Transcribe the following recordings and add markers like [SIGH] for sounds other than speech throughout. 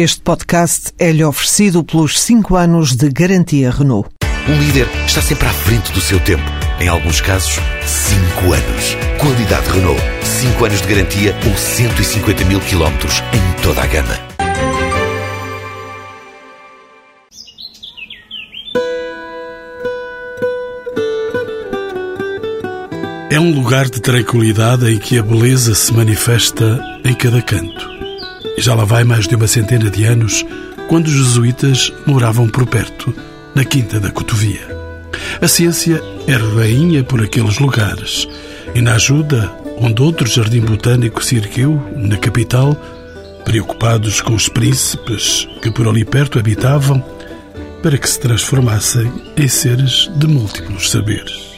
Este podcast é-lhe oferecido pelos 5 anos de garantia Renault. Um líder está sempre à frente do seu tempo. Em alguns casos, 5 anos. Qualidade Renault. 5 anos de garantia ou 150 mil quilómetros em toda a gama. É um lugar de tranquilidade em que a beleza se manifesta em cada canto. Já lá vai mais de uma centena de anos quando os jesuítas moravam por perto, na Quinta da Cotovia. A ciência era rainha por aqueles lugares e na ajuda onde outro jardim botânico se ergueu, na capital, preocupados com os príncipes que por ali perto habitavam, para que se transformassem em seres de múltiplos saberes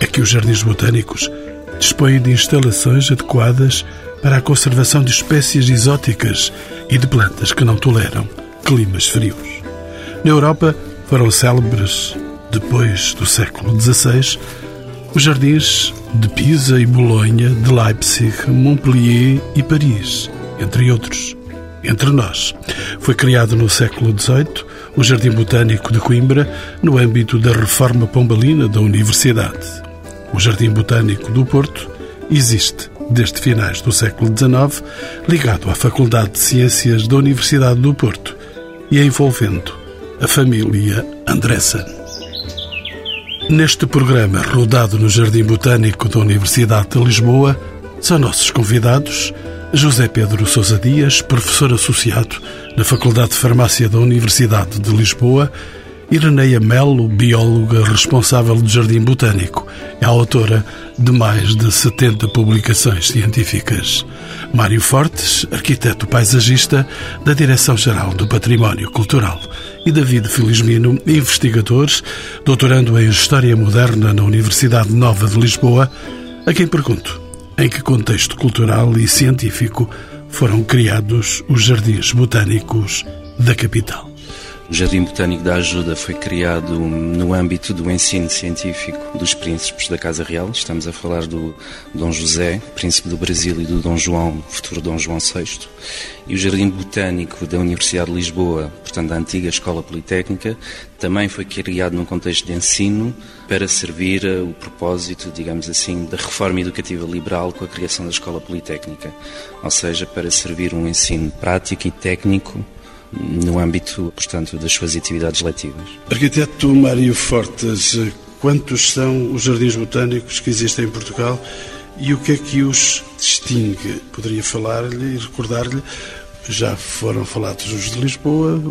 é que os jardins botânicos dispõem de instalações adequadas para a conservação de espécies exóticas e de plantas que não toleram climas frios. Na Europa foram célebres, depois do século XVI, os jardins de Pisa e Bolonha, de Leipzig, Montpellier e Paris, entre outros. Entre nós, foi criado no século XVIII o Jardim Botânico de Coimbra, no âmbito da reforma pombalina da Universidade. O Jardim Botânico do Porto existe desde finais do século XIX, ligado à Faculdade de Ciências da Universidade do Porto e envolvendo a família Andressa. Neste programa, rodado no Jardim Botânico da Universidade de Lisboa, são nossos convidados José Pedro Sousa Dias, professor associado na Faculdade de Farmácia da Universidade de Lisboa, Ireneia Melo, bióloga responsável do Jardim Botânico, é autora de mais de 70 publicações científicas. Mário Fortes, arquiteto paisagista da Direção-Geral do Património Cultural. E David Felismino, investigador, doutorando em História Moderna na Universidade Nova de Lisboa, a quem pergunto em que contexto cultural e científico foram criados os jardins botânicos da capital. O Jardim Botânico da Ajuda foi criado no âmbito do ensino científico dos príncipes da Casa Real. Estamos a falar do Dom José, príncipe do Brasil, e do Dom João, futuro Dom João VI. E o Jardim Botânico da Universidade de Lisboa, portanto, da antiga Escola Politécnica, também foi criado num contexto de ensino para servir o propósito, digamos assim, da reforma educativa liberal com a criação da Escola Politécnica. Ou seja, para servir um ensino prático e técnico no âmbito, portanto, das suas atividades letivas. Arquiteto Mário Fortes, quantos são os jardins botânicos que existem em Portugal e o que é que os distingue? Poderia falar-lhe e recordar-lhe, já foram falados os de Lisboa,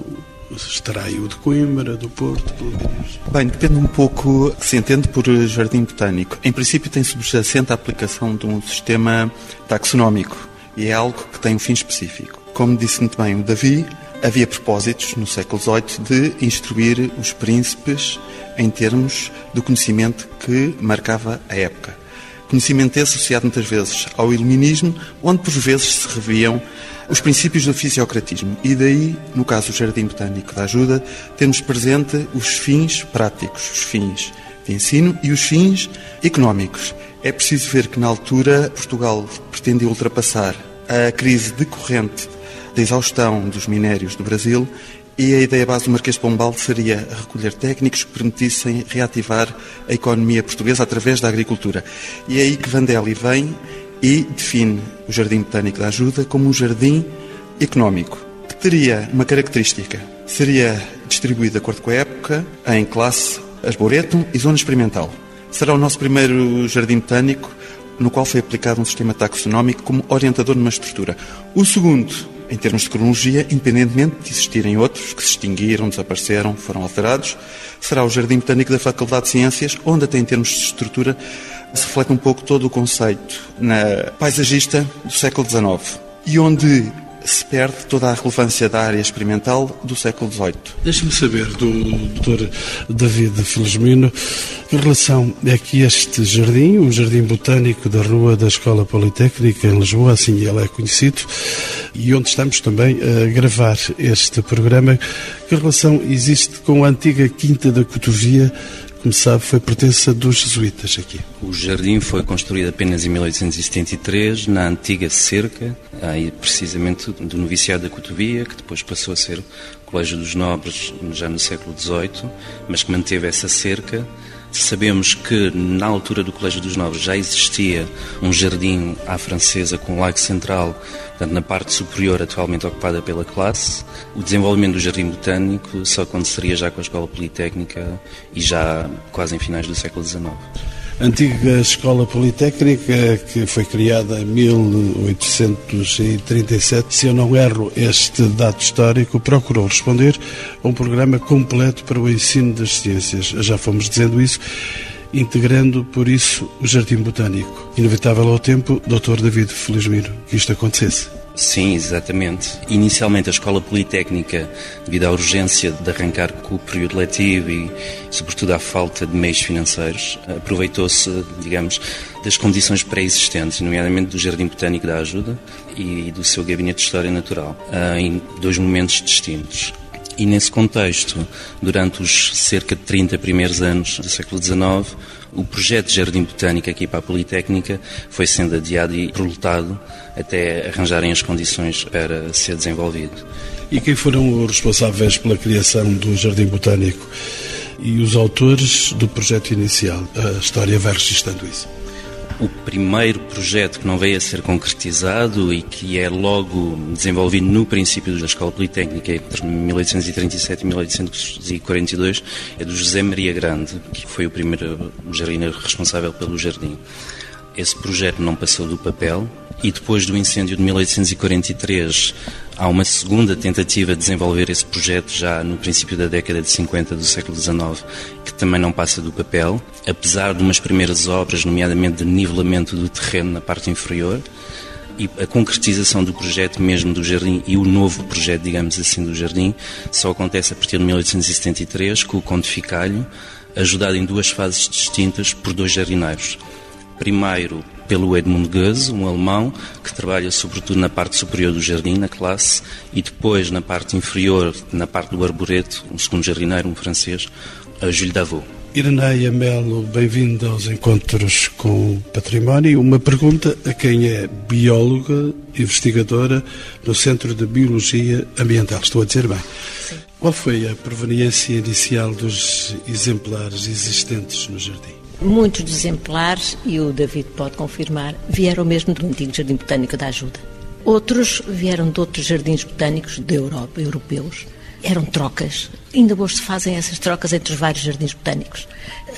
estará aí o de Coimbra, do Porto, Bem, depende um pouco que se entende por jardim botânico. Em princípio tem subjacente a aplicação de um sistema taxonómico e é algo que tem um fim específico. Como disse muito bem o Davi, Havia propósitos no século XVIII de instruir os príncipes em termos do conhecimento que marcava a época. Conhecimento esse associado muitas vezes ao iluminismo, onde por vezes se reviam os princípios do fisiocratismo. E daí, no caso do Jardim Botânico da Ajuda, temos presente os fins práticos, os fins de ensino e os fins económicos. É preciso ver que, na altura, Portugal pretendia ultrapassar a crise decorrente da exaustão dos minérios do Brasil e a ideia base do Marquês de Pombal seria recolher técnicos que permitissem reativar a economia portuguesa através da agricultura. E é aí que Vandelli vem e define o Jardim Botânico da Ajuda como um jardim económico, que teria uma característica. Seria distribuído de acordo com a época em classe arboretum e zona experimental. Será o nosso primeiro jardim botânico no qual foi aplicado um sistema taxonómico como orientador numa estrutura. O segundo em termos de cronologia, independentemente de existirem outros que se extinguiram, desapareceram, foram alterados, será o Jardim Botânico da Faculdade de Ciências, onde até em termos de estrutura se reflete um pouco todo o conceito na paisagista do século XIX e onde se perde toda a relevância da área experimental do século XVIII. Deixe-me saber do Dr. David Filomeno que relação é que este jardim, o Jardim Botânico da Rua da Escola Politécnica em Lisboa, assim ele é conhecido, e onde estamos também a gravar este programa, que relação existe com a antiga Quinta da Cotovia, como sabe, foi pertença dos jesuítas aqui. O jardim foi construído apenas em 1873, na antiga cerca, aí precisamente do noviciado da Cotovia, que depois passou a ser o Colégio dos Nobres já no século XVIII, mas que manteve essa cerca Sabemos que na altura do Colégio dos Nobres já existia um jardim à francesa com lago central, portanto, na parte superior atualmente ocupada pela classe. O desenvolvimento do jardim botânico só aconteceria já com a Escola Politécnica e já quase em finais do século XIX antiga Escola Politécnica, que foi criada em 1837. Se eu não erro este dado histórico, procurou responder a um programa completo para o ensino das ciências. Já fomos dizendo isso integrando, por isso, o Jardim Botânico. Inevitável ao tempo, Dr. David Felizmiro, que isto acontecesse. Sim, exatamente. Inicialmente a Escola Politécnica, devido à urgência de arrancar com o período letivo e, sobretudo, à falta de meios financeiros, aproveitou-se, digamos, das condições pré-existentes, nomeadamente do Jardim Botânico da Ajuda e do seu Gabinete de História Natural, ah, em dois momentos distintos. E nesse contexto, durante os cerca de 30 primeiros anos do século XIX, o projeto de Jardim Botânico aqui para a Politécnica foi sendo adiado e prolutado até arranjarem as condições para ser desenvolvido. E quem foram os responsáveis pela criação do Jardim Botânico e os autores do projeto inicial? A história vai registrando isso. O primeiro projeto que não veio a ser concretizado e que é logo desenvolvido no princípio da Escola Politécnica entre 1837 e 1842 é do José Maria Grande, que foi o primeiro jardineiro responsável pelo jardim. Esse projeto não passou do papel e depois do incêndio de 1843 há uma segunda tentativa de desenvolver esse projeto já no princípio da década de 50 do século XIX, que também não passa do papel, apesar de umas primeiras obras, nomeadamente de nivelamento do terreno na parte inferior, e a concretização do projeto mesmo do jardim e o novo projeto, digamos assim, do jardim, só acontece a partir de 1873 com o Conde Ficalho, ajudado em duas fases distintas por dois jardineiros. Primeiro, pelo Edmund Goeze, um alemão, que trabalha sobretudo na parte superior do jardim, na classe, e depois na parte inferior, na parte do arboreto, um segundo jardineiro, um francês, a Jules Davot. Ireneia Melo, bem-vinda aos Encontros com o Património. Uma pergunta a quem é bióloga, investigadora no Centro de Biologia Ambiental. Estou a dizer bem. Sim. Qual foi a proveniência inicial dos exemplares existentes no jardim? Muitos dos exemplares, e o David pode confirmar, vieram mesmo do antigo Jardim Botânico da Ajuda. Outros vieram de outros jardins botânicos da Europa, europeus. Eram trocas. Ainda hoje se fazem essas trocas entre os vários jardins botânicos.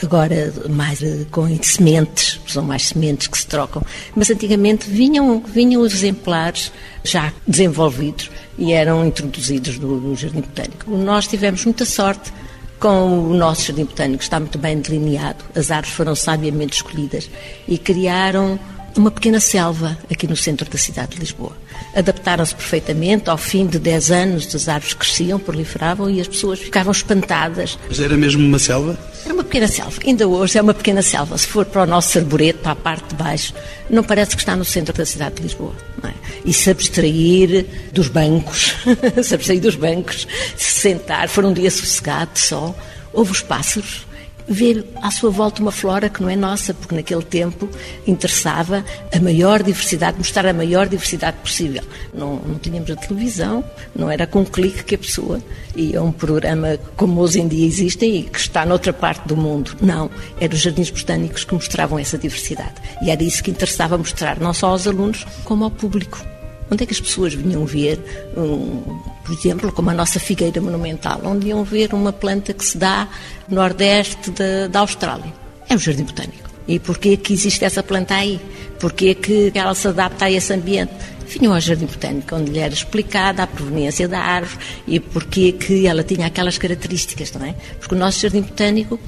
Agora, mais eh, com sementes, são mais sementes que se trocam. Mas antigamente vinham, vinham os exemplares já desenvolvidos e eram introduzidos no, no Jardim Botânico. Nós tivemos muita sorte com o nosso jardim botânico está muito bem delineado, as árvores foram sabiamente escolhidas e criaram uma pequena selva aqui no centro da cidade de Lisboa. Adaptaram-se perfeitamente, ao fim de 10 anos as árvores cresciam, proliferavam e as pessoas ficavam espantadas. Mas era mesmo uma selva? Era uma pequena selva, ainda hoje é uma pequena selva. Se for para o nosso arboreto, para a parte de baixo, não parece que está no centro da cidade de Lisboa. É? E se abstrair dos bancos, [LAUGHS] se abstrair dos bancos, se sentar, for um dia sossegado de sol, houve os pássaros, ver à sua volta uma flora que não é nossa, porque naquele tempo interessava a maior diversidade, mostrar a maior diversidade possível. Não, não tínhamos a televisão, não era com um clique que a pessoa ia a um programa como hoje em dia existem e que está noutra parte do mundo. Não, eram os jardins botânicos que mostravam essa diversidade. E era isso que interessava mostrar, não só aos alunos, como ao público. Onde é que as pessoas vinham ver, um, por exemplo, como a nossa figueira monumental, onde iam ver uma planta que se dá no nordeste da, da Austrália? É o Jardim Botânico. E porquê que existe essa planta aí? Porquê que ela se adapta a esse ambiente? Vinham ao Jardim Botânico, onde lhe era explicada a proveniência da árvore e porquê que ela tinha aquelas características, não é? Porque o nosso Jardim Botânico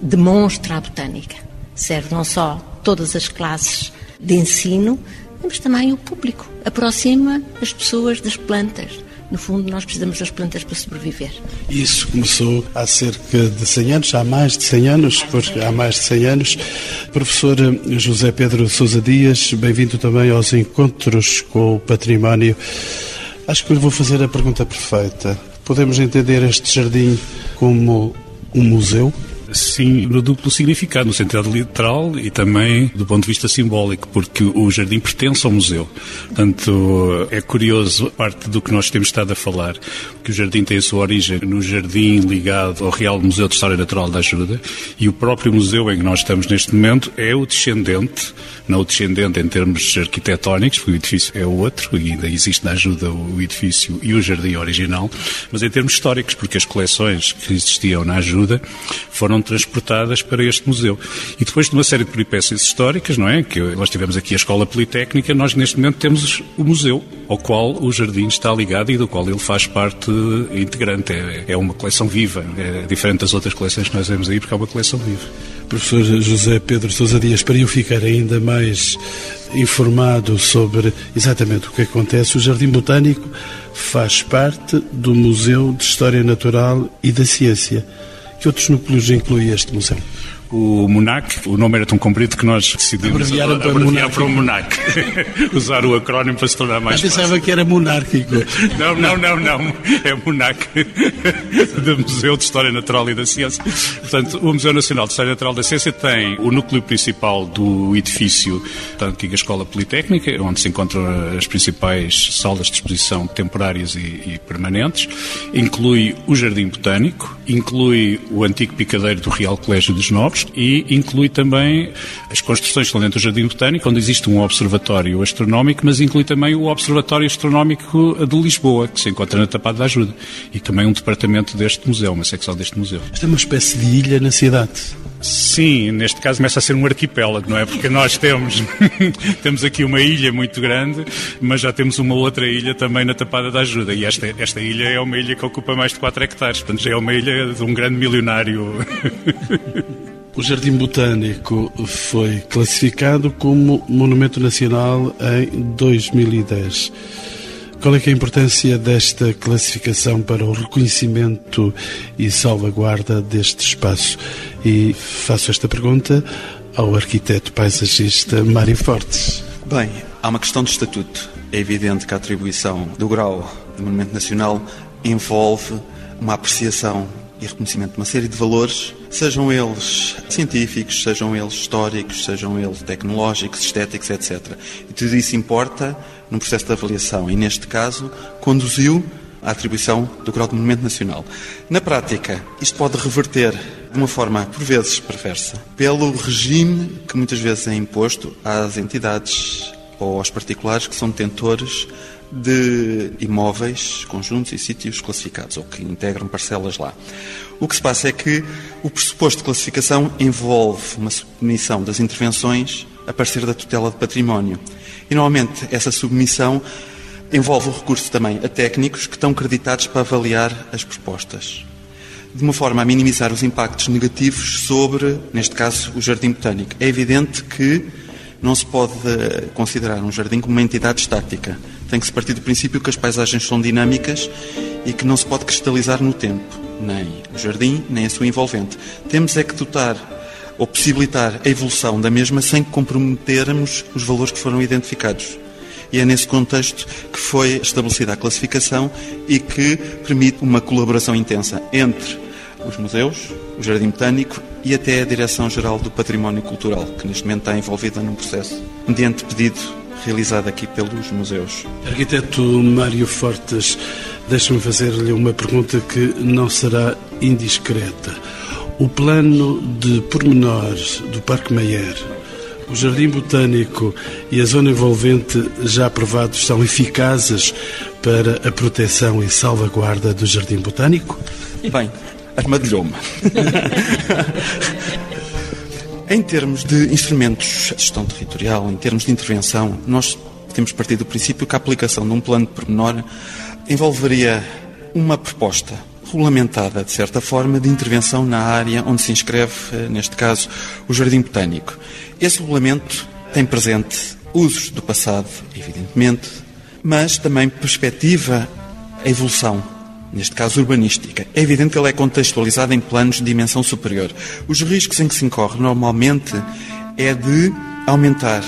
demonstra a botânica. Serve não só todas as classes de ensino, mas também o público. Aproxima as pessoas das plantas. No fundo, nós precisamos das plantas para sobreviver. Isso começou há cerca de 100 anos, há mais de 100 anos, porque há mais de 100 anos. Professor José Pedro Sousa Dias, bem-vindo também aos Encontros com o Património. Acho que lhe vou fazer a pergunta perfeita. Podemos entender este jardim como um museu? Sim, no duplo significado, no sentido literal e também do ponto de vista simbólico, porque o jardim pertence ao museu. Portanto, é curioso parte do que nós temos estado a falar, que o jardim tem a sua origem no jardim ligado ao Real Museu de História Natural da Ajuda e o próprio museu em que nós estamos neste momento é o descendente, não descendente em termos arquitetónicos, porque o edifício é outro e ainda existe na ajuda o edifício e o jardim original, mas em termos históricos, porque as coleções que existiam na ajuda foram transportadas para este museu. E depois de uma série de peripécias históricas, não é? Que nós tivemos aqui a Escola Politécnica, nós neste momento temos o museu ao qual o jardim está ligado e do qual ele faz parte integrante. É, é uma coleção viva, é diferente das outras coleções que nós vemos aí, porque é uma coleção viva. Professor José Pedro Sousa Dias, para eu ficar ainda mais informado sobre exatamente o que acontece, o Jardim Botânico faz parte do Museu de História Natural e da Ciência. Que outros núcleos inclui este museu? O MUNAC. O nome era tão comprido que nós decidimos abreviar, para, abreviar para o MUNAC. [LAUGHS] Usar o acrónimo para se tornar mais Eu pensava que era monárquico. Não, não, não, não. É MUNAC, [LAUGHS] do Museu de História Natural e da Ciência. Portanto, o Museu Nacional de História Natural e da Ciência tem o núcleo principal do edifício da antiga Escola Politécnica, onde se encontram as principais salas de exposição temporárias e, e permanentes. Inclui o Jardim Botânico, inclui o antigo picadeiro do Real Colégio dos Nobres, e inclui também as construções que estão dentro do Jardim Botânico, onde existe um observatório astronómico, mas inclui também o Observatório Astronómico de Lisboa, que se encontra na Tapada da Ajuda, e também um departamento deste museu, uma secção deste museu. Isto é uma espécie de ilha na cidade. Sim, neste caso começa a ser um arquipélago, não é? Porque nós temos, [LAUGHS] temos aqui uma ilha muito grande, mas já temos uma outra ilha também na Tapada da Ajuda. E esta, esta ilha é uma ilha que ocupa mais de 4 hectares, portanto já é uma ilha de um grande milionário. [LAUGHS] O Jardim Botânico foi classificado como Monumento Nacional em 2010. Qual é, é a importância desta classificação para o reconhecimento e salvaguarda deste espaço? E faço esta pergunta ao arquiteto paisagista Mário Fortes. Bem, há uma questão de estatuto. É evidente que a atribuição do grau de Monumento Nacional envolve uma apreciação e reconhecimento de uma série de valores, sejam eles científicos, sejam eles históricos, sejam eles tecnológicos, estéticos, etc. E tudo isso importa num processo de avaliação e, neste caso, conduziu à atribuição do grau de monumento nacional. Na prática, isto pode reverter de uma forma, por vezes, perversa, pelo regime que muitas vezes é imposto às entidades ou aos particulares que são detentores de imóveis, conjuntos e sítios classificados, ou que integram parcelas lá. O que se passa é que o pressuposto de classificação envolve uma submissão das intervenções a partir da tutela de património. E, normalmente, essa submissão envolve o recurso também a técnicos que estão creditados para avaliar as propostas, de uma forma a minimizar os impactos negativos sobre, neste caso, o jardim botânico. É evidente que não se pode eh, considerar um jardim como uma entidade estática. Tem que se partir do princípio que as paisagens são dinâmicas e que não se pode cristalizar no tempo, nem o jardim, nem a sua envolvente. Temos é que dotar ou possibilitar a evolução da mesma sem comprometermos os valores que foram identificados. E é nesse contexto que foi estabelecida a classificação e que permite uma colaboração intensa entre os museus, o Jardim Botânico e até a Direção-Geral do Património Cultural, que neste momento está envolvida num processo mediante pedido realizado aqui pelos museus. Arquiteto Mário Fortes, deixe-me fazer-lhe uma pergunta que não será indiscreta. O plano de pormenores do Parque Mayer, o Jardim Botânico e a zona envolvente já aprovados são eficazes para a proteção e salvaguarda do Jardim Botânico? Bem, armadilhou-me. [LAUGHS] em termos de instrumentos de gestão territorial, em termos de intervenção, nós temos partido do princípio que a aplicação de um plano de pormenor envolveria uma proposta regulamentada, de certa forma, de intervenção na área onde se inscreve, eh, neste caso, o Jardim Botânico. Esse regulamento tem presente usos do passado, evidentemente, mas também perspectiva a evolução neste caso urbanística. É evidente que ele é contextualizado em planos de dimensão superior. Os riscos em que se incorre normalmente é de aumentar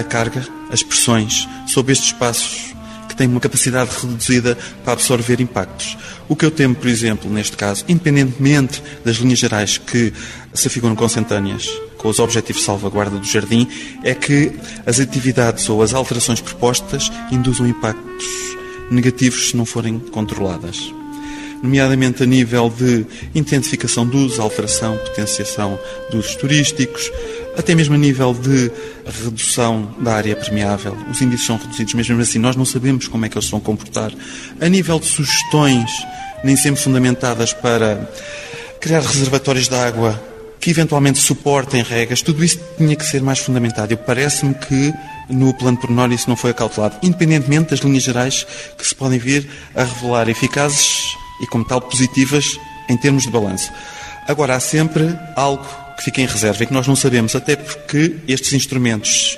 a carga, as pressões sobre estes espaços que tem uma capacidade reduzida para absorver impactos. O que eu temo, por exemplo, neste caso, independentemente das linhas gerais que se afiguram consentâneas com os objetivos de salvaguarda do jardim, é que as atividades ou as alterações propostas induzam impactos negativos se não forem controladas nomeadamente a nível de intensificação de usos, alteração, potenciação de usos turísticos, até mesmo a nível de redução da área permeável. Os índices são reduzidos, mesmo assim nós não sabemos como é que eles vão comportar. A nível de sugestões, nem sempre fundamentadas para criar reservatórios de água que eventualmente suportem regras, tudo isso tinha que ser mais fundamentado. Parece-me que no plano pormenor isso não foi acautelado, independentemente das linhas gerais que se podem vir a revelar eficazes e, como tal, positivas em termos de balanço. Agora, há sempre algo que fica em reserva e que nós não sabemos, até porque estes instrumentos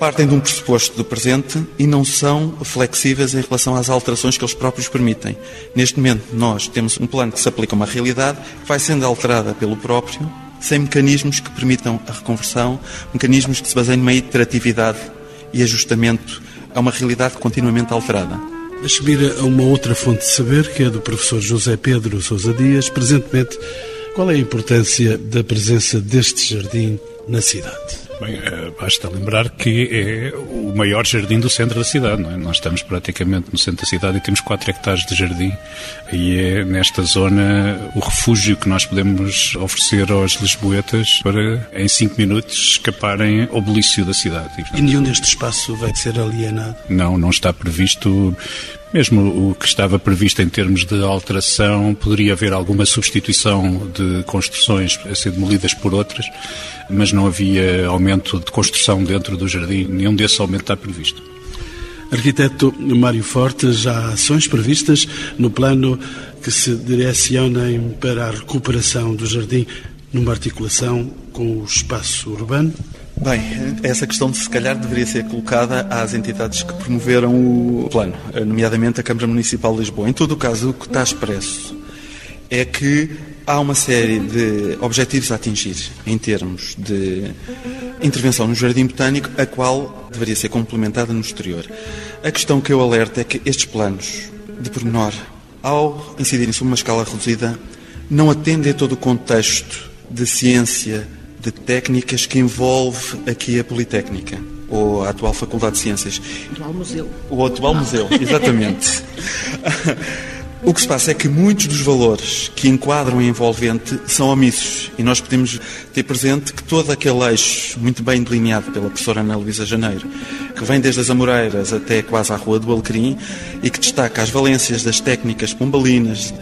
partem de um pressuposto do presente e não são flexíveis em relação às alterações que eles próprios permitem. Neste momento, nós temos um plano que se aplica a uma realidade que vai sendo alterada pelo próprio, sem mecanismos que permitam a reconversão, mecanismos que se baseiem numa iteratividade e ajustamento a uma realidade continuamente alterada. Deixe-me ir a uma outra fonte de saber, que é do professor José Pedro Sousa Dias, presentemente qual é a importância da presença deste jardim na cidade? Bem, eh, basta lembrar que é o maior jardim do centro da cidade. É? Nós estamos praticamente no centro da cidade e temos 4 hectares de jardim. E é nesta zona o refúgio que nós podemos oferecer aos lisboetas para, em 5 minutos, escaparem ao belício da cidade. E nenhum deste espaço vai ser alienado? Não, não está previsto mesmo o que estava previsto em termos de alteração, poderia haver alguma substituição de construções a ser demolidas por outras, mas não havia aumento de construção dentro do jardim, nenhum desse aumento está previsto. Arquiteto Mário Forte, já há ações previstas no plano que se direcionem para a recuperação do jardim numa articulação com o espaço urbano? Bem, essa questão se calhar deveria ser colocada às entidades que promoveram o plano, nomeadamente a Câmara Municipal de Lisboa. Em todo o caso, o que está expresso é que há uma série de objetivos a atingir em termos de intervenção no Jardim Botânico, a qual deveria ser complementada no exterior. A questão que eu alerto é que estes planos de pormenor, ao incidirem sobre uma escala reduzida, não atendem a todo o contexto de ciência, de técnicas que envolve aqui a Politécnica, ou a atual Faculdade de Ciências. O atual museu. O atual museu, exatamente. [LAUGHS] O que se passa é que muitos dos valores que enquadram a envolvente são omissos e nós podemos ter presente que todo aquele eixo, muito bem delineado pela professora Ana Luísa Janeiro, que vem desde as Amoreiras até quase à Rua do Alecrim e que destaca as valências das técnicas pombalinas,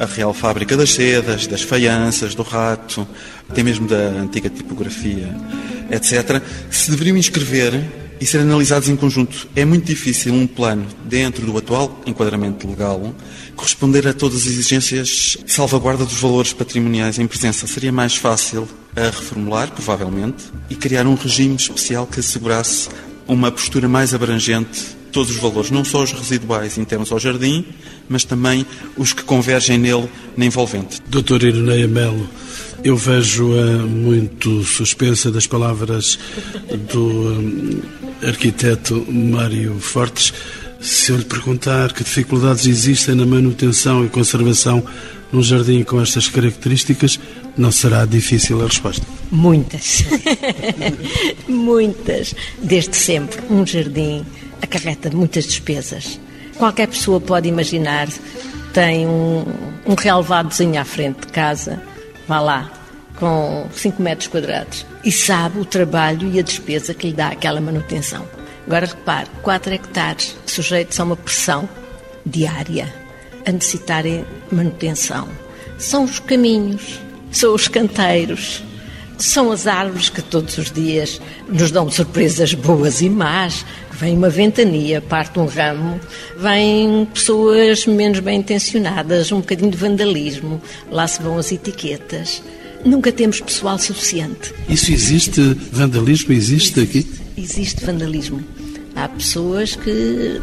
a Real Fábrica das Sedas, das Faianças, do Rato, até mesmo da antiga tipografia, etc., se deveriam inscrever e ser analisados em conjunto. É muito difícil um plano, dentro do atual enquadramento legal, corresponder a todas as exigências de salvaguarda dos valores patrimoniais em presença. Seria mais fácil a reformular, provavelmente, e criar um regime especial que assegurasse uma postura mais abrangente todos os valores, não só os residuais internos ao jardim, mas também os que convergem nele na envolvente. Doutora Ireneia Melo, eu vejo-a muito suspensa das palavras do hum, arquiteto Mário Fortes. Se eu lhe perguntar que dificuldades existem na manutenção e conservação num jardim com estas características, não será difícil a resposta. Muitas. [LAUGHS] Muitas. Desde sempre. Um jardim acarreta muitas despesas. Qualquer pessoa pode imaginar, tem um, um relvadozinho à frente de casa, vá lá, com 5 metros quadrados, e sabe o trabalho e a despesa que lhe dá aquela manutenção. Agora repare, 4 hectares sujeitos a uma pressão diária, a necessitarem manutenção. São os caminhos, são os canteiros, são as árvores que todos os dias nos dão surpresas boas e más. Vem uma ventania, parte um ramo, vêm pessoas menos bem intencionadas, um bocadinho de vandalismo, lá se vão as etiquetas. Nunca temos pessoal suficiente. Isso existe? Vandalismo existe aqui? Existe vandalismo. Há pessoas que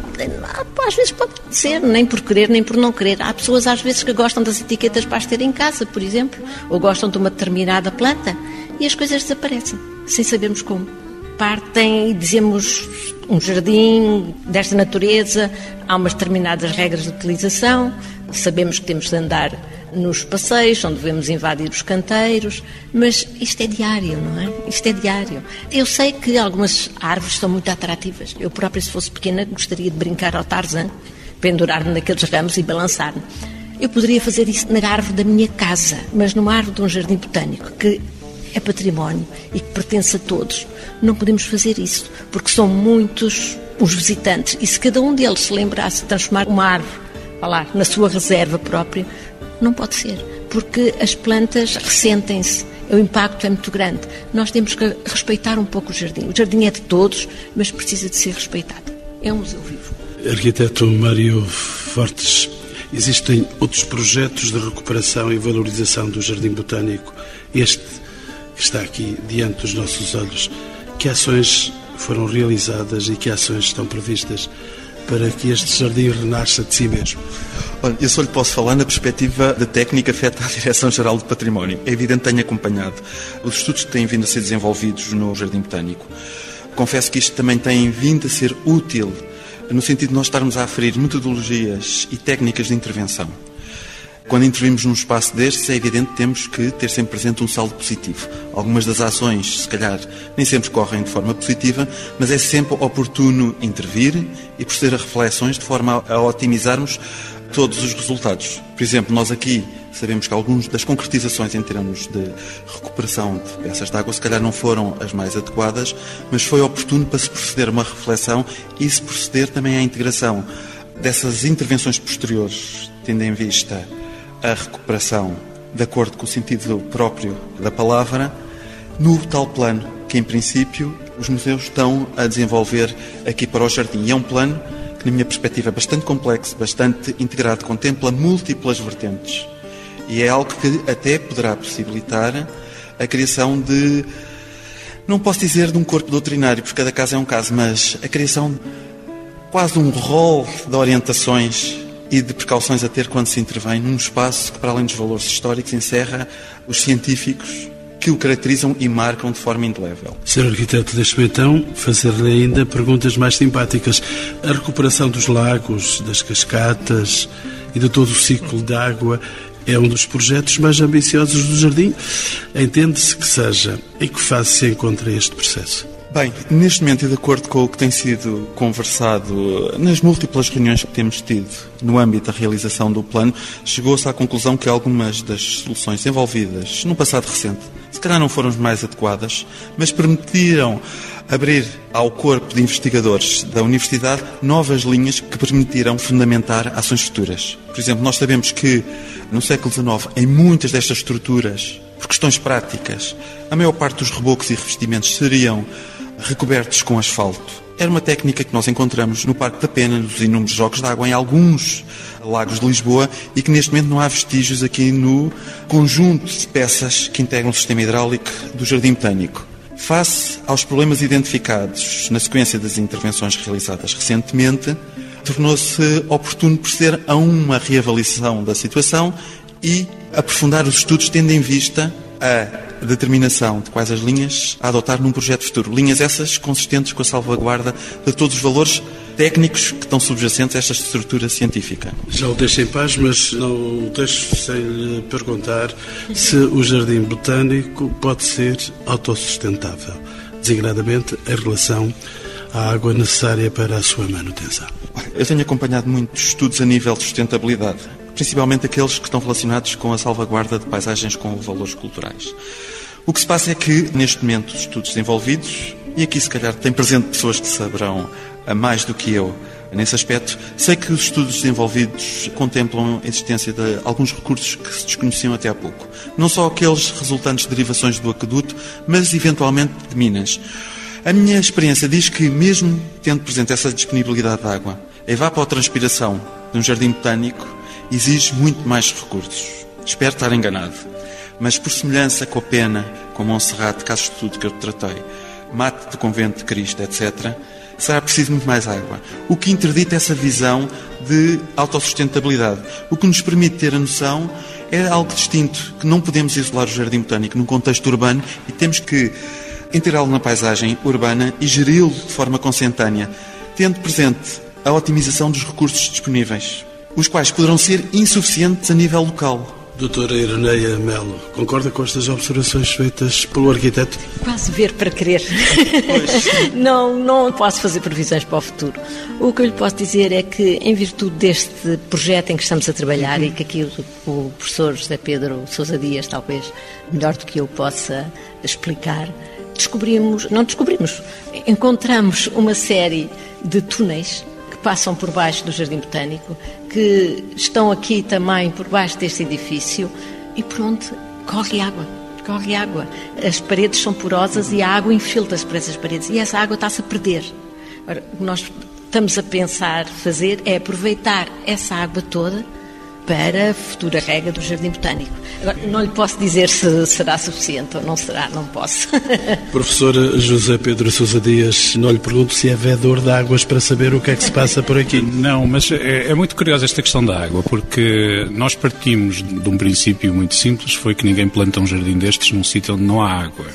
às vezes pode ser, nem por querer, nem por não querer. Há pessoas às vezes que gostam das etiquetas para as ter em casa, por exemplo, ou gostam de uma determinada planta e as coisas desaparecem, sem sabermos como. partem e dizemos um jardim desta natureza, há umas determinadas regras de utilização, sabemos que temos de andar nos passeios, onde devemos invadir os canteiros, mas isto é diário, não é? Isto é diário. Eu sei que algumas árvores são muito atrativas. Eu própria, se fosse pequena, gostaria de brincar ao Tarzan, pendurar-me naqueles ramos e balançar-me. Eu poderia fazer isso na árvore da minha casa, mas numa árvore de um jardim botânico, que é património e que pertence a todos. Não podemos fazer isso, porque são muitos os visitantes. E se cada um deles se lembrasse de transformar uma árvore lá, na sua reserva própria, não pode ser, porque as plantas ressentem-se. O impacto é muito grande. Nós temos que respeitar um pouco o jardim. O jardim é de todos, mas precisa de ser respeitado. É um museu vivo. Arquiteto Mário Fortes, existem outros projetos de recuperação e valorização do Jardim Botânico. Este que está aqui diante dos nossos olhos. Que ações foram realizadas e que ações estão previstas para que este jardim renasça de si mesmo? Olha, eu só lhe posso falar na perspectiva da técnica afeta à Direção-Geral do Património. É evidente que tenho acompanhado os estudos que têm vindo a ser desenvolvidos no Jardim Botânico. Confesso que isto também tem vindo a ser útil no sentido de nós estarmos a aferir metodologias e técnicas de intervenção. Quando intervimos num espaço destes, é evidente que temos que ter sempre presente um saldo positivo. Algumas das ações, se calhar, nem sempre correm de forma positiva, mas é sempre oportuno intervir e proceder a reflexões de forma a otimizarmos todos os resultados. Por exemplo, nós aqui sabemos que algumas das concretizações em termos de recuperação de peças de água se calhar não foram as mais adequadas, mas foi oportuno para se proceder a uma reflexão e se proceder também à integração dessas intervenções posteriores, tendo em vista a recuperação de acordo com o sentido próprio da palavra, no tal plano que, em princípio, os museus estão a desenvolver aqui para o jardim. E é um plano que, na minha perspectiva, é bastante complexo, bastante integrado, contempla múltiplas vertentes. E é algo que até poderá possibilitar a criação de, não posso dizer de um corpo doutrinário, porque cada caso é um caso, mas a criação quase um rol de orientações e de precauções a ter quando se intervém num espaço que, para além dos valores históricos, encerra os científicos que o caracterizam e marcam de forma indelével. Sr. Arquiteto, deixe-me então fazer-lhe ainda perguntas mais simpáticas. A recuperação dos lagos, das cascatas e de todo o ciclo de água é um dos projetos mais ambiciosos do Jardim. Entende-se que seja. Em que fase se encontra este processo? Bem, neste momento, e de acordo com o que tem sido conversado nas múltiplas reuniões que temos tido no âmbito da realização do plano, chegou-se à conclusão que algumas das soluções envolvidas no passado recente, se calhar não foram as mais adequadas, mas permitiram abrir ao corpo de investigadores da Universidade novas linhas que permitiram fundamentar ações futuras. Por exemplo, nós sabemos que no século XIX, em muitas destas estruturas, por questões práticas, a maior parte dos rebocos e revestimentos seriam recobertos com asfalto. Era uma técnica que nós encontramos no Parque da Pena, nos inúmeros jogos de água, em alguns lagos de Lisboa e que neste momento não há vestígios aqui no conjunto de peças que integram o sistema hidráulico do Jardim Botânico. Face aos problemas identificados na sequência das intervenções realizadas recentemente, tornou-se oportuno proceder a uma reavaliação da situação e aprofundar os estudos tendo em vista a determinação de quais as linhas a adotar num projeto futuro. Linhas essas consistentes com a salvaguarda de todos os valores técnicos que estão subjacentes a esta estrutura científica. Já o deixo em paz, mas não o deixo sem lhe perguntar se o jardim botânico pode ser autossustentável, designadamente em relação à água necessária para a sua manutenção. Eu tenho acompanhado muitos estudos a nível de sustentabilidade principalmente aqueles que estão relacionados com a salvaguarda de paisagens com valores culturais. O que se passa é que, neste momento, os estudos envolvidos, e aqui se calhar tem presente pessoas que saberão a mais do que eu nesse aspecto, sei que os estudos desenvolvidos contemplam a existência de alguns recursos que se desconheciam até há pouco. Não só aqueles resultantes de derivações do aqueduto, mas eventualmente de minas. A minha experiência diz que, mesmo tendo presente essa disponibilidade de água, a evapotranspiração de um jardim botânico exige muito mais recursos. Espero estar enganado. Mas por semelhança com a Pena, com Monserrate, caso de estudo que eu tratei, Mate do Convento de Cristo, etc., será preciso muito mais água. O que interdita essa visão de autossustentabilidade. O que nos permite ter a noção é algo distinto, que não podemos isolar o jardim botânico num contexto urbano e temos que integrá-lo na paisagem urbana e geri-lo de forma consentânea, tendo presente a otimização dos recursos disponíveis, os quais poderão ser insuficientes a nível local. Doutora Ireneia Melo, concorda com estas observações feitas pelo arquiteto? Quase ver para crer. [LAUGHS] não, não posso fazer previsões para o futuro. O que eu lhe posso dizer é que, em virtude deste projeto em que estamos a trabalhar e que aquilo o professor José Pedro Sousa Dias, talvez melhor do que eu possa explicar, descobrimos, não descobrimos, encontramos uma série de túneis passam por baixo do Jardim Botânico, que estão aqui também por baixo deste edifício e pronto, corre água. Corre água. As paredes são porosas e a água infiltra-se por essas paredes e essa água está-se a perder. Ora, o que nós estamos a pensar fazer é aproveitar essa água toda para a futura rega do Jardim Botânico. Agora, não lhe posso dizer se será suficiente ou não será, não posso. [LAUGHS] Professor José Pedro Sousa Dias, não lhe pergunto se é vedor de águas para saber o que é que se passa por aqui. Não, mas é, é muito curiosa esta questão da água, porque nós partimos de um princípio muito simples, foi que ninguém planta um jardim destes num sítio onde não há água.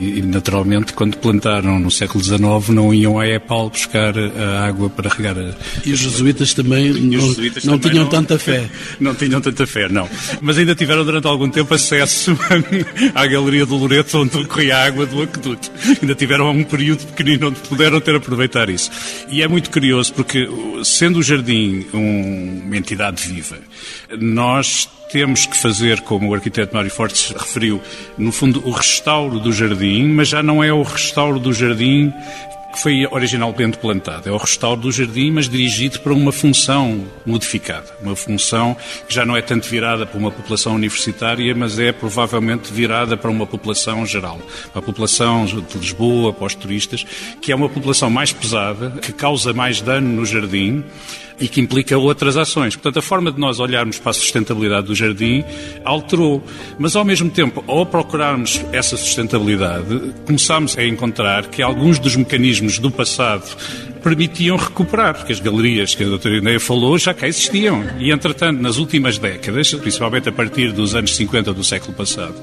E, naturalmente, quando plantaram no século XIX, não iam a EPAL buscar a água para regar. A... E os jesuítas também não, jesuítas não também tinham não... tanta fé. [LAUGHS] Não tinham tanta fé, não. Mas ainda tiveram durante algum tempo acesso [LAUGHS] à Galeria do Loreto, onde corria a água do aqueduto. Ainda tiveram um período pequenino onde puderam ter aproveitar isso. E é muito curioso porque, sendo o jardim um, uma entidade viva, nós temos que fazer, como o arquiteto Mário Fortes referiu, no fundo, o restauro do jardim, mas já não é o restauro do jardim que foi originalmente plantado. É o restauro do jardim, mas dirigido para uma função modificada. Uma função que já não é tanto virada para uma população universitária, mas é provavelmente virada para uma população geral. Para a população de Lisboa, para os turistas, que é uma população mais pesada, que causa mais dano no jardim e que implica outras ações. Portanto, a forma de nós olharmos para a sustentabilidade do jardim alterou. Mas, ao mesmo tempo, ao procurarmos essa sustentabilidade, começámos a encontrar que alguns dos mecanismos do passado permitiam recuperar, porque as galerias que a doutora Ineia falou já cá existiam. E, entretanto, nas últimas décadas, principalmente a partir dos anos 50 do século passado,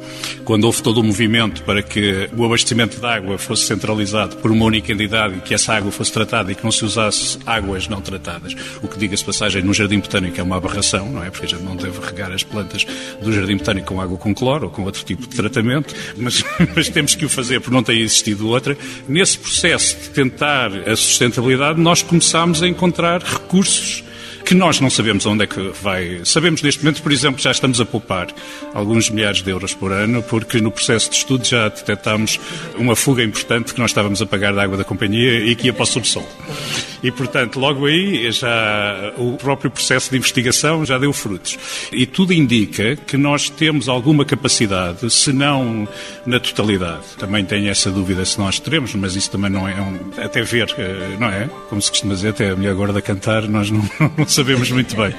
quando houve todo o movimento para que o abastecimento de água fosse centralizado por uma única entidade e que essa água fosse tratada e que não se usasse águas não tratadas, o que, diga-se passagem, no Jardim Botânico é uma aberração, não é? Porque a gente não deve regar as plantas do Jardim Botânico com água com cloro ou com outro tipo de tratamento, mas, [LAUGHS] mas temos que o fazer porque não tem existido outra. Nesse processo de tentar a sustentabilidade nós começámos a encontrar recursos que nós não sabemos onde é que vai. Sabemos neste momento, por exemplo, já estamos a poupar alguns milhares de euros por ano, porque no processo de estudo já detectámos uma fuga importante que nós estávamos a pagar da água da companhia e que ia para o subsolo. E, portanto, logo aí já o próprio processo de investigação já deu frutos. E tudo indica que nós temos alguma capacidade, se não na totalidade. Também tenho essa dúvida se nós teremos, mas isso também não é um, até ver, eh, não é? Como se costuma dizer, até a mulher agora cantar, nós não, [LAUGHS] não sabemos muito bem.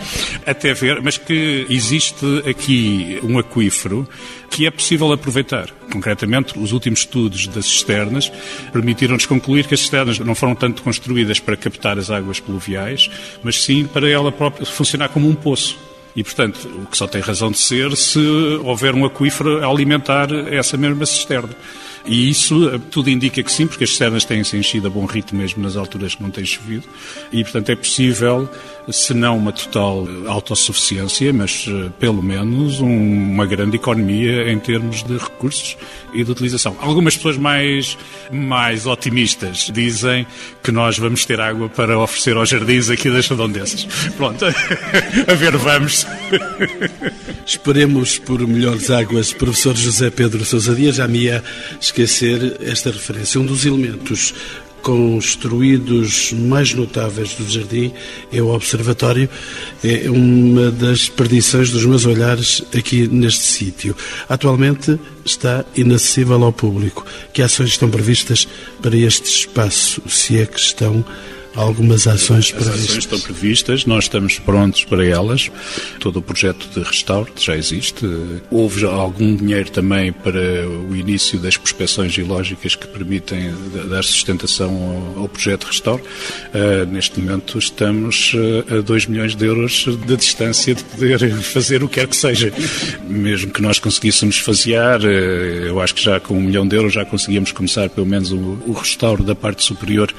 Até ver, mas que existe aqui um aquífero que é possível aproveitar. Concretamente, os últimos estudos das cisternas permitiram-nos concluir que as cisternas não foram tanto construídas para captar as águas pluviais, mas sim para ela própria funcionar como um poço. E, portanto, o que só tem razão de ser se houver um aquífero a alimentar essa mesma cisterna. E isso eh, tudo indica que sim, porque as cisternas têm-se enchido a bom ritmo mesmo nas alturas que não tem chovido. E, portanto, é possível, se não uma total autossuficiência, mas eh, pelo menos um, uma grande economia em termos de recursos e de utilização. Algumas pessoas mais, mais otimistas dizem que nós vamos ter água para oferecer aos jardins aqui das redondezas. Pronto, [LAUGHS] a ver, vamos. Esperemos por melhores águas. Professor José Pedro Sousa Dias, já esquecer esta referência. Um dos elementos construídos mais notáveis do jardim é o observatório. É uma das perdições dos meus olhares aqui neste sítio. Atualmente está inacessível ao público. Que ações estão previstas para este espaço, se é que estão algumas ações previstas. As ações estão previstas, nós estamos prontos para elas. Todo o projeto de restauro já existe. Houve algum dinheiro também para o início das prospeções geológicas que permitem dar sustentação ao, projeto de restauro. Uh, neste momento estamos a 2 milhões de euros da distância de poder [LAUGHS] fazer o que quer que seja. Mesmo que nós conseguíssemos fasear, eh, eu acho que já com um milhão de euros já conseguíamos começar pelo menos o restauro da parte superior.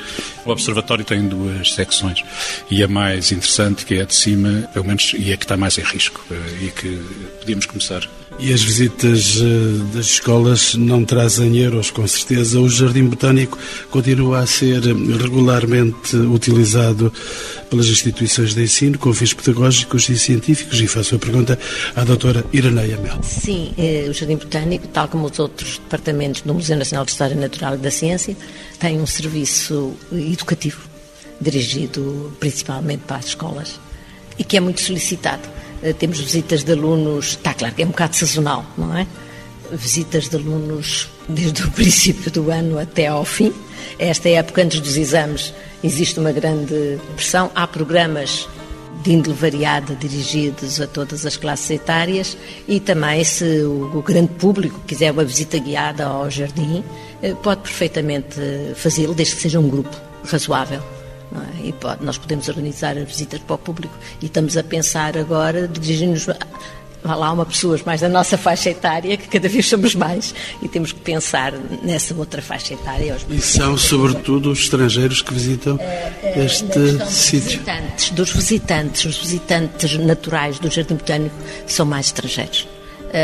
O observatório tem duas secções e a mais interessante, que é a de cima, pelo menos, e é que está mais em risco eh, e que podíamos começar e as visitas eh, das escolas não trazem euros, com certeza. O Jardim Botânico continua a ser regularmente utilizado pelas instituições de ensino com fins pedagógicos e científicos. E faço a pergunta à doutora Iraneia Mel. Sim, eh, o Jardim Botânico, tal como os outros departamentos do Museu Nacional de História Natural e da Ciência, tem um serviço educativo dirigido principalmente para as escolas e que é muito solicitado eh, temos visitas de alunos, está claro que é um bocado sazonal, não é? Visitas de alunos desde o [LAUGHS] princípio do ano até ao fim. Esta época, antes dos exames, existe uma grande pressão. Há programas de índole variada dirigidos a todas as classes etárias e também, se o, o grande público quiser uma visita guiada ao jardim, eh, pode perfeitamente fazê-lo, desde que seja um grupo razoável. É? E pode, nós podemos organizar as visitas para o público e estamos a pensar agora dirigir-nos Há lá uma pessoas mais da nossa faixa etária, que cada vez somos mais, e temos que pensar nessa outra faixa etária. E são, sobretudo, os estrangeiros que visitam este dos sítio? Visitantes, dos visitantes, os visitantes naturais do Jardim Botânico são mais estrangeiros.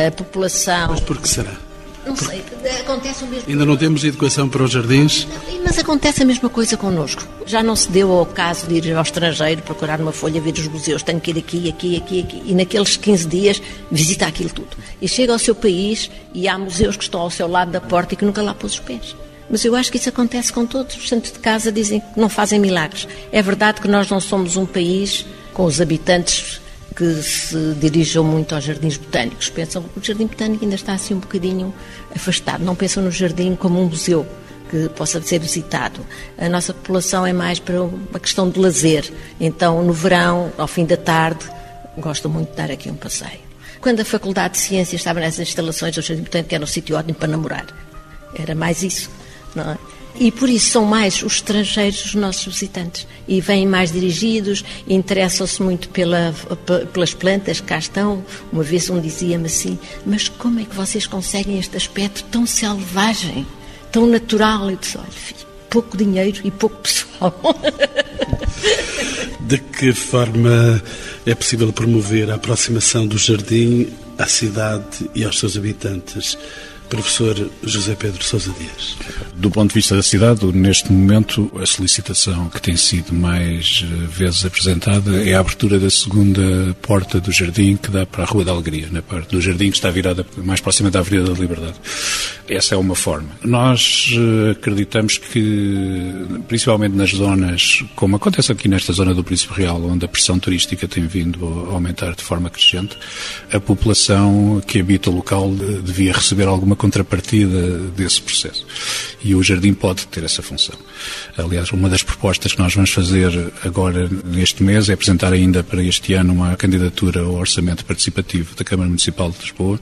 A população. Mas por que será? Não sei, acontece o mesmo. Ainda não temos educação para os jardins? Mas acontece a mesma coisa connosco. Já não se deu ao caso de ir ao estrangeiro procurar uma folha, ver os museus. Tenho que ir aqui, aqui, aqui, aqui. E naqueles 15 dias visita aquilo tudo. E chega ao seu país e há museus que estão ao seu lado da porta e que nunca lá pôs os pés. Mas eu acho que isso acontece com todos. Os santos de casa dizem que não fazem milagres. É verdade que nós não somos um país com os habitantes que se dirijam muito aos jardins botânicos. Pensam que o jardim botânico ainda está assim um bocadinho afastado, não pensam no jardim como um museu que possa ser visitado. A nossa população é mais para uma questão de lazer. Então, no verão, ao fim da tarde, gosto muito de dar aqui um passeio. Quando a Faculdade de Ciências estava nessas instalações, o Jardim Botânico era um sítio ótimo para namorar. Era mais isso, não é? E por isso são mais os estrangeiros os nossos visitantes. E vêm mais dirigidos, interessam-se muito pela, pelas plantas que cá estão. Uma vez um dizia-me assim: Mas como é que vocês conseguem este aspecto tão selvagem, tão natural? Eu disse: Olha, filho, pouco dinheiro e pouco pessoal. [LAUGHS] De que forma é possível promover a aproximação do jardim à cidade e aos seus habitantes? Professor José Pedro Sousa Dias. Do ponto de vista da cidade, neste momento, a solicitação que tem sido mais eh, vezes apresentada é a abertura da segunda porta do jardim que dá para a Rua da Alegria, na parte do jardim que está virada mais próxima da Avenida da Liberdade. Essa é uma forma. Nós eh, acreditamos que, principalmente nas zonas, como acontece aqui nesta zona do Príncipe Real, onde a pressão turística tem vindo a aumentar de forma crescente, a população que habita o local devia receber alguma uma contrapartida desse processo. E o Jardim pode ter essa função. Aliás, uma das propostas que nós vamos fazer agora neste mês é apresentar ainda para este ano uma candidatura ao orçamento participativo da Câmara Municipal de Lisboa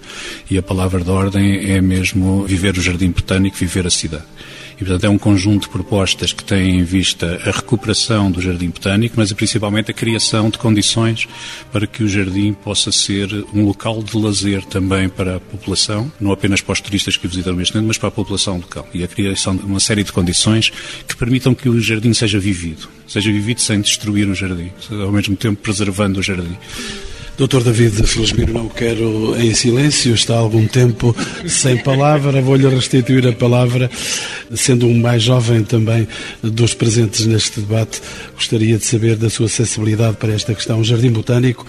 e a palavra de ordem é mesmo viver o Jardim Botânico, viver a cidade. E, portanto, é um conjunto de propostas que têm em vista a recuperação do Jardim Botânico, mas principalmente a criação de condições para que o jardim possa ser um local de lazer também para a população, não apenas para os turistas que visitam este ano, mas para a população local. E a criação de uma série de condições que permitam que o jardim seja vivido. Seja vivido sem destruir o jardim, ao mesmo tempo preservando o jardim. Doutor David Felizmiro, não quero em silêncio, está há algum tempo sem palavra, vou-lhe restituir a palavra. Sendo um mais jovem também dos presentes neste debate, gostaria de saber da sua sensibilidade para esta questão. O Jardim Botânico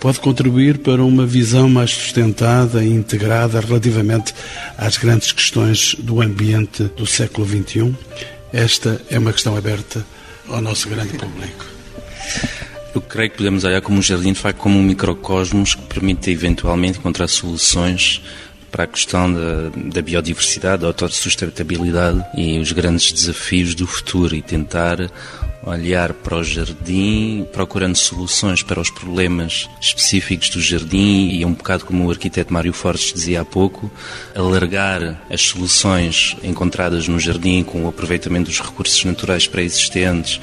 pode contribuir para uma visão mais sustentada e integrada relativamente às grandes questões do ambiente do século XXI? Esta é uma questão aberta ao nosso grande público. Eu creio que podemos olhar como um jardim de como um microcosmos que permite eventualmente encontrar soluções para a questão da, da biodiversidade, da autossustentabilidade e os grandes desafios do futuro. E tentar olhar para o jardim, procurando soluções para os problemas específicos do jardim e um bocado como o arquiteto Mário Fortes dizia há pouco, alargar as soluções encontradas no jardim com o aproveitamento dos recursos naturais pré-existentes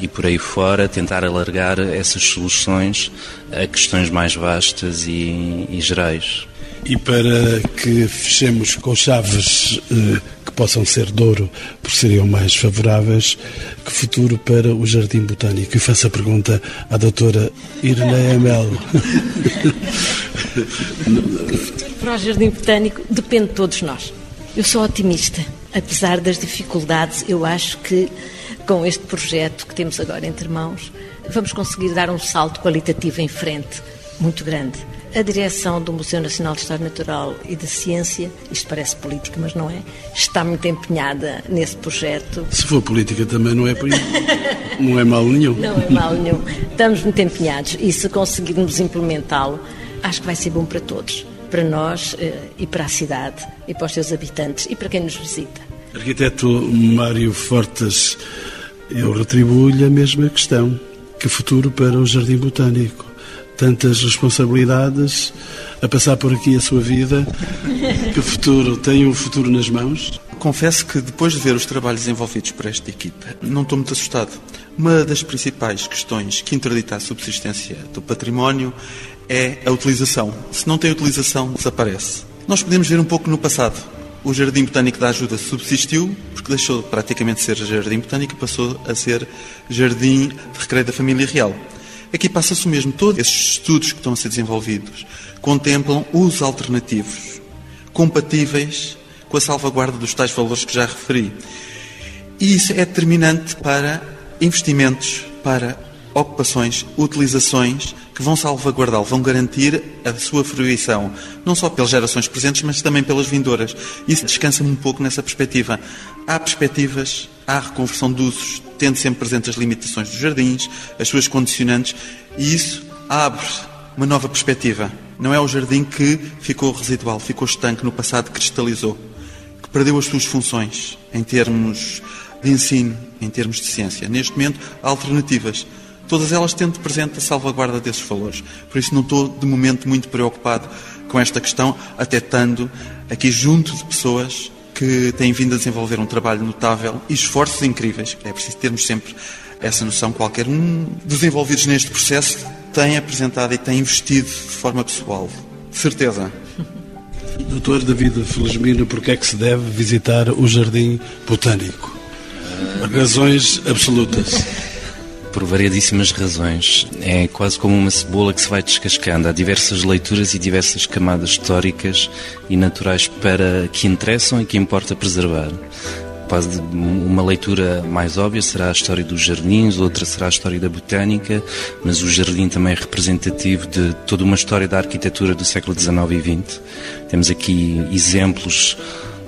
e por aí fora tentar alargar essas soluções a questões mais vastas e, e gerais. E para que fechemos com chaves eh, que possam ser de ouro, porque seriam mais favoráveis, que futuro para o Jardim Botânico? E faço a pergunta à doutora Irneia Melo. [LAUGHS] para o Jardim Botânico depende de todos nós. Eu sou otimista. Apesar das dificuldades, eu acho que com este projeto que temos agora entre mãos, vamos conseguir dar um salto qualitativo em frente muito grande. A direção do Museu Nacional de História Natural e de Ciência, isto parece política, mas não é, está muito empenhada nesse projeto. Se for política também não é, não é mal nenhum. Não é mal nenhum. Estamos muito empenhados e se conseguirmos implementá-lo, acho que vai ser bom para todos. Para nós eh, e para a cidade e para os seus habitantes e para quem nos visita. Arquiteto Mário Fortes, eu retribuo-lhe a mesma questão. Que futuro para o Jardim Botânico? Tantas responsabilidades a passar por aqui a sua vida. [LAUGHS] Que futuro? Tem um futuro nas mãos? Confesso que depois de ver os trabalhos envolvidos por esta equipa, não estou muito assustado. Uma das principais questões que interdita a subsistência do património é a utilização. Se não tem utilização, desaparece. Nós podemos ver um pouco no passado o Jardim Botânico da Ajuda subsistiu, porque deixou praticamente de ser Jardim Botânico e passou a ser Jardim de Recreio da Família Real. Aqui passa-se o mesmo. Todos esses estudos que estão a ser desenvolvidos contemplam usos alternativos, compatíveis com a salvaguarda dos tais valores que já referi. E isso é determinante para investimentos, para ocupações, utilizações que vão salvaguardá-lo, vão garantir a sua fruição, não só pelas gerações presentes, mas também pelas vindouras. Isso descansa-me um pouco nessa perspectiva. Há perspectivas, há reconversão de usos, tendo sempre presentes as limitações dos jardins, as suas condicionantes, e isso abre uma nova perspectiva. Não é o jardim que ficou residual, ficou estanque no passado, cristalizou, que perdeu as suas funções em termos de ensino, em termos de ciência. Neste momento, há alternativas todas elas tendo presente a salvaguarda desses valores. Por isso não estou, de momento, muito preocupado com esta questão, até estando aqui junto de pessoas que têm vindo a desenvolver um trabalho notável e esforços incríveis. É preciso termos sempre essa noção. Qualquer um dos envolvidos neste processo tem apresentado e tem investido de forma pessoal. De certeza. Doutor David Felizmino, por que é que se deve visitar o Jardim Botânico? Razões absolutas por variedíssimas razões. É quase como uma cebola que se vai descascando. Há diversas leituras e diversas camadas históricas e naturais para que interessam e que importa preservar. Uma leitura mais óbvia será a história dos jardins, outra será a história da botânica, mas o jardim também é representativo de toda uma história da arquitetura do século XIX e XX. Temos aqui exemplos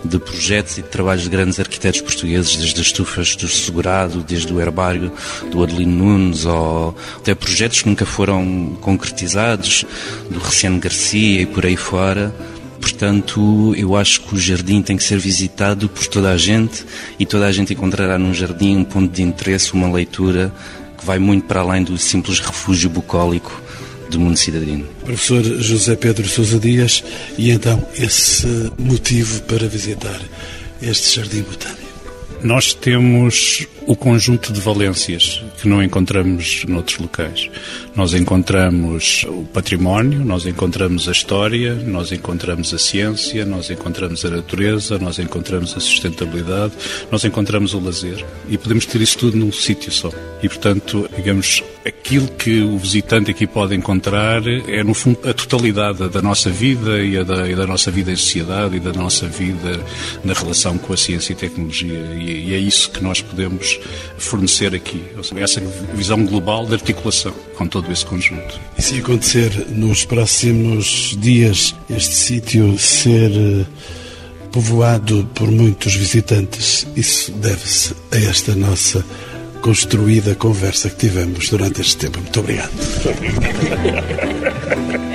de projetos e de trabalhos de grandes arquitetos portugueses, desde as estufas do Segurado, desde o herbário do Adelino Nunes, ou até projetos que nunca foram concretizados, do Reciano Garcia e por aí fora. Portanto, eu acho que o jardim tem que ser visitado por toda a gente e toda a gente encontrará num jardim um ponto de interesse, uma leitura que vai muito para além do simples refúgio bucólico do mundo cidadino. Professor José Pedro Sousa Dias, e então esse motivo para visitar este jardim botânico? Nós temos o conjunto de valências que não encontramos noutros locais. Nós encontramos o património, nós encontramos a história, nós encontramos a ciência, nós encontramos a natureza, nós encontramos a sustentabilidade, nós encontramos o lazer. E podemos ter isso tudo num sítio só. E, portanto, digamos, aquilo que o visitante aqui pode encontrar é, no fundo, a totalidade da nossa vida e, a da, e da nossa vida em sociedade e da nossa vida na relação com a ciência e tecnologia. E, e é isso que nós podemos fornecer aqui. Ou seja, essa visão global de articulação com todo esse conjunto. E se acontecer nos próximos dias este sítio ser eh, povoado por muitos visitantes, isso deve-se a esta nossa construída conversa que tivemos durante este tempo. Muito obrigado. [LAUGHS]